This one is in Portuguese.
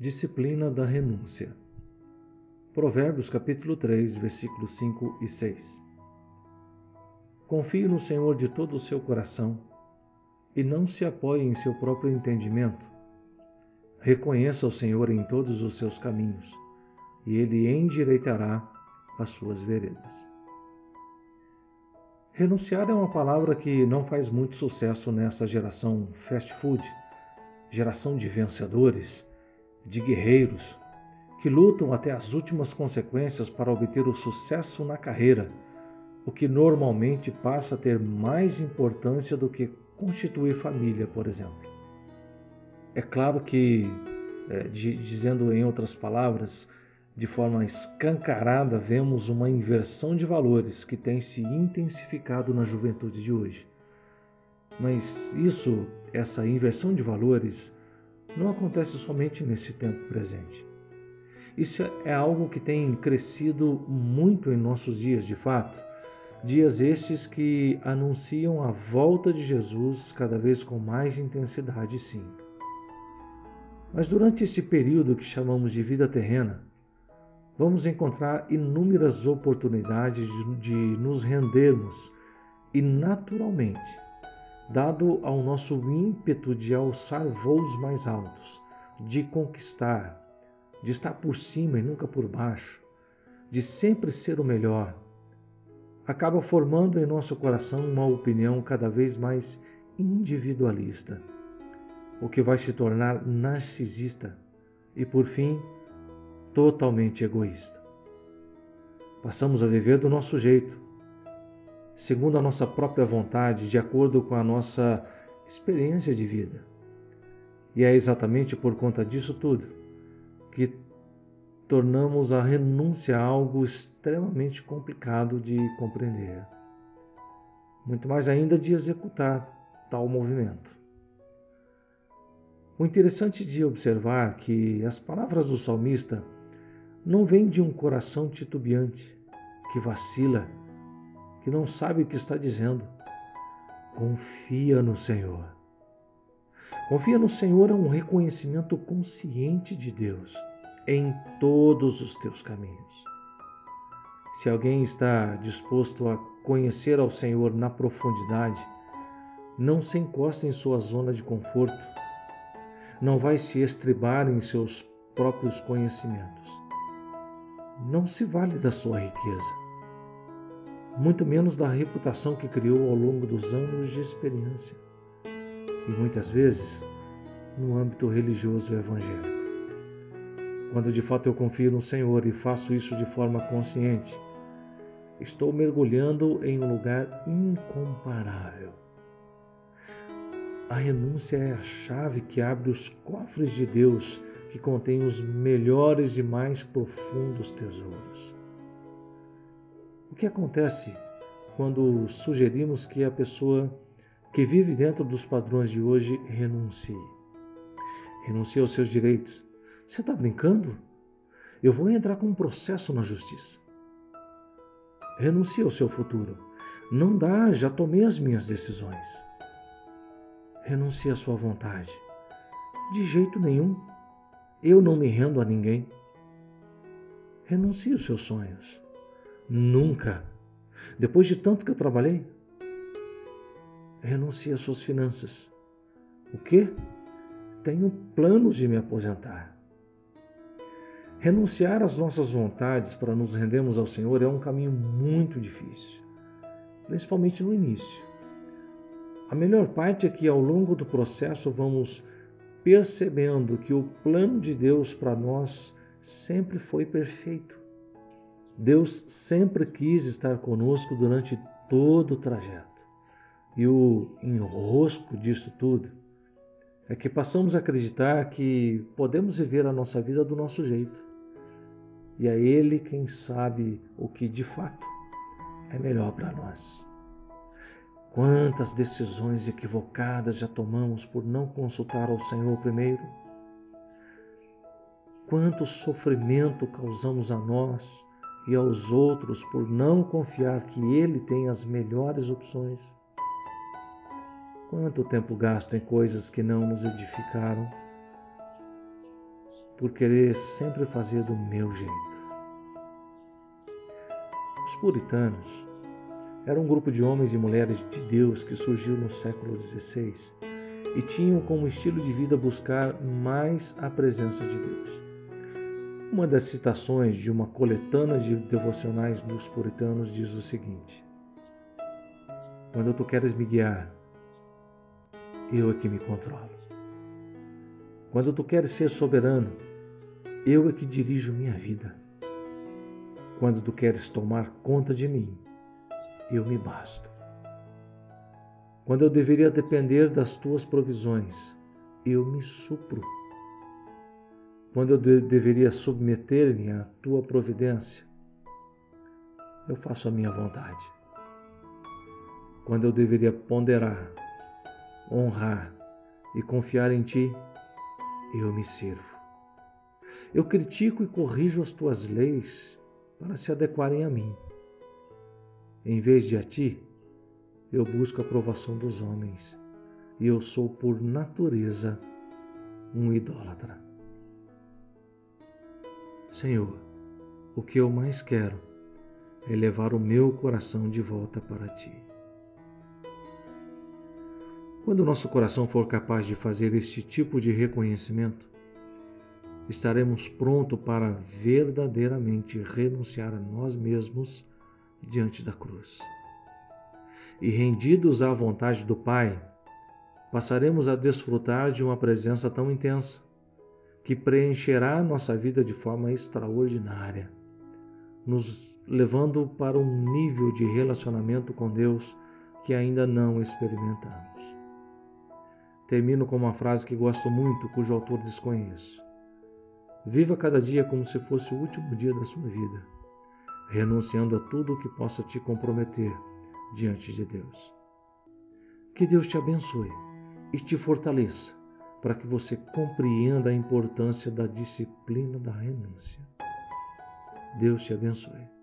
Disciplina da renúncia. Provérbios capítulo 3, versículos 5 e 6. Confie no Senhor de todo o seu coração e não se apoie em seu próprio entendimento. Reconheça o Senhor em todos os seus caminhos e ele endireitará as suas veredas. Renunciar é uma palavra que não faz muito sucesso nessa geração fast food, geração de vencedores de guerreiros que lutam até as últimas consequências para obter o sucesso na carreira, o que normalmente passa a ter mais importância do que constituir família, por exemplo. É claro que, é, de, dizendo em outras palavras, de forma escancarada, vemos uma inversão de valores que tem se intensificado na juventude de hoje. Mas isso, essa inversão de valores, não acontece somente nesse tempo presente. Isso é algo que tem crescido muito em nossos dias, de fato. Dias estes que anunciam a volta de Jesus cada vez com mais intensidade, sim. Mas durante esse período que chamamos de vida terrena, vamos encontrar inúmeras oportunidades de nos rendermos e, naturalmente, dado ao nosso ímpeto de alçar voos mais altos, de conquistar, de estar por cima e nunca por baixo, de sempre ser o melhor, acaba formando em nosso coração uma opinião cada vez mais individualista, o que vai se tornar narcisista e, por fim, totalmente egoísta. Passamos a viver do nosso jeito, segundo a nossa própria vontade, de acordo com a nossa experiência de vida. E é exatamente por conta disso tudo que tornamos a renúncia algo extremamente complicado de compreender. Muito mais ainda de executar tal movimento. O interessante de observar que as palavras do salmista não vêm de um coração titubeante, que vacila que não sabe o que está dizendo. Confia no Senhor. Confia no Senhor é um reconhecimento consciente de Deus em todos os teus caminhos. Se alguém está disposto a conhecer ao Senhor na profundidade, não se encosta em sua zona de conforto, não vai se estribar em seus próprios conhecimentos. Não se vale da sua riqueza muito menos da reputação que criou ao longo dos anos de experiência, e muitas vezes no âmbito religioso evangélico. Quando de fato eu confio no Senhor e faço isso de forma consciente, estou mergulhando em um lugar incomparável. A renúncia é a chave que abre os cofres de Deus que contém os melhores e mais profundos tesouros. Que acontece quando sugerimos que a pessoa que vive dentro dos padrões de hoje renuncie? Renuncie aos seus direitos. Você está brincando? Eu vou entrar com um processo na justiça. Renuncie ao seu futuro. Não dá, já tomei as minhas decisões. Renuncie à sua vontade. De jeito nenhum. Eu não me rendo a ninguém. Renuncie aos seus sonhos. Nunca. Depois de tanto que eu trabalhei, renuncie às suas finanças. O quê? Tenho planos de me aposentar. Renunciar às nossas vontades para nos rendermos ao Senhor é um caminho muito difícil, principalmente no início. A melhor parte é que ao longo do processo vamos percebendo que o plano de Deus para nós sempre foi perfeito. Deus sempre quis estar conosco durante todo o trajeto. E o enrosco disso tudo é que passamos a acreditar que podemos viver a nossa vida do nosso jeito. E é Ele quem sabe o que de fato é melhor para nós. Quantas decisões equivocadas já tomamos por não consultar ao Senhor primeiro? Quanto sofrimento causamos a nós e aos outros por não confiar que Ele tem as melhores opções. Quanto tempo gasto em coisas que não nos edificaram? por querer sempre fazer do meu jeito. Os puritanos eram um grupo de homens e mulheres de Deus que surgiu no século XVI e tinham como estilo de vida buscar mais a presença de Deus. Uma das citações de uma coletânea de devocionais dos puritanos diz o seguinte: Quando tu queres me guiar, eu é que me controlo. Quando tu queres ser soberano, eu é que dirijo minha vida. Quando tu queres tomar conta de mim, eu me basto. Quando eu deveria depender das tuas provisões, eu me supro. Quando eu de deveria submeter-me à tua providência, eu faço a minha vontade. Quando eu deveria ponderar, honrar e confiar em ti, eu me sirvo. Eu critico e corrijo as tuas leis para se adequarem a mim. Em vez de a ti, eu busco a aprovação dos homens e eu sou por natureza um idólatra. Senhor, o que eu mais quero é levar o meu coração de volta para ti. Quando nosso coração for capaz de fazer este tipo de reconhecimento, estaremos prontos para verdadeiramente renunciar a nós mesmos diante da cruz. E rendidos à vontade do Pai, passaremos a desfrutar de uma presença tão intensa que preencherá nossa vida de forma extraordinária, nos levando para um nível de relacionamento com Deus que ainda não experimentamos. Termino com uma frase que gosto muito, cujo autor desconheço. Viva cada dia como se fosse o último dia da sua vida, renunciando a tudo o que possa te comprometer diante de Deus. Que Deus te abençoe e te fortaleça para que você compreenda a importância da disciplina da renúncia. Deus te abençoe.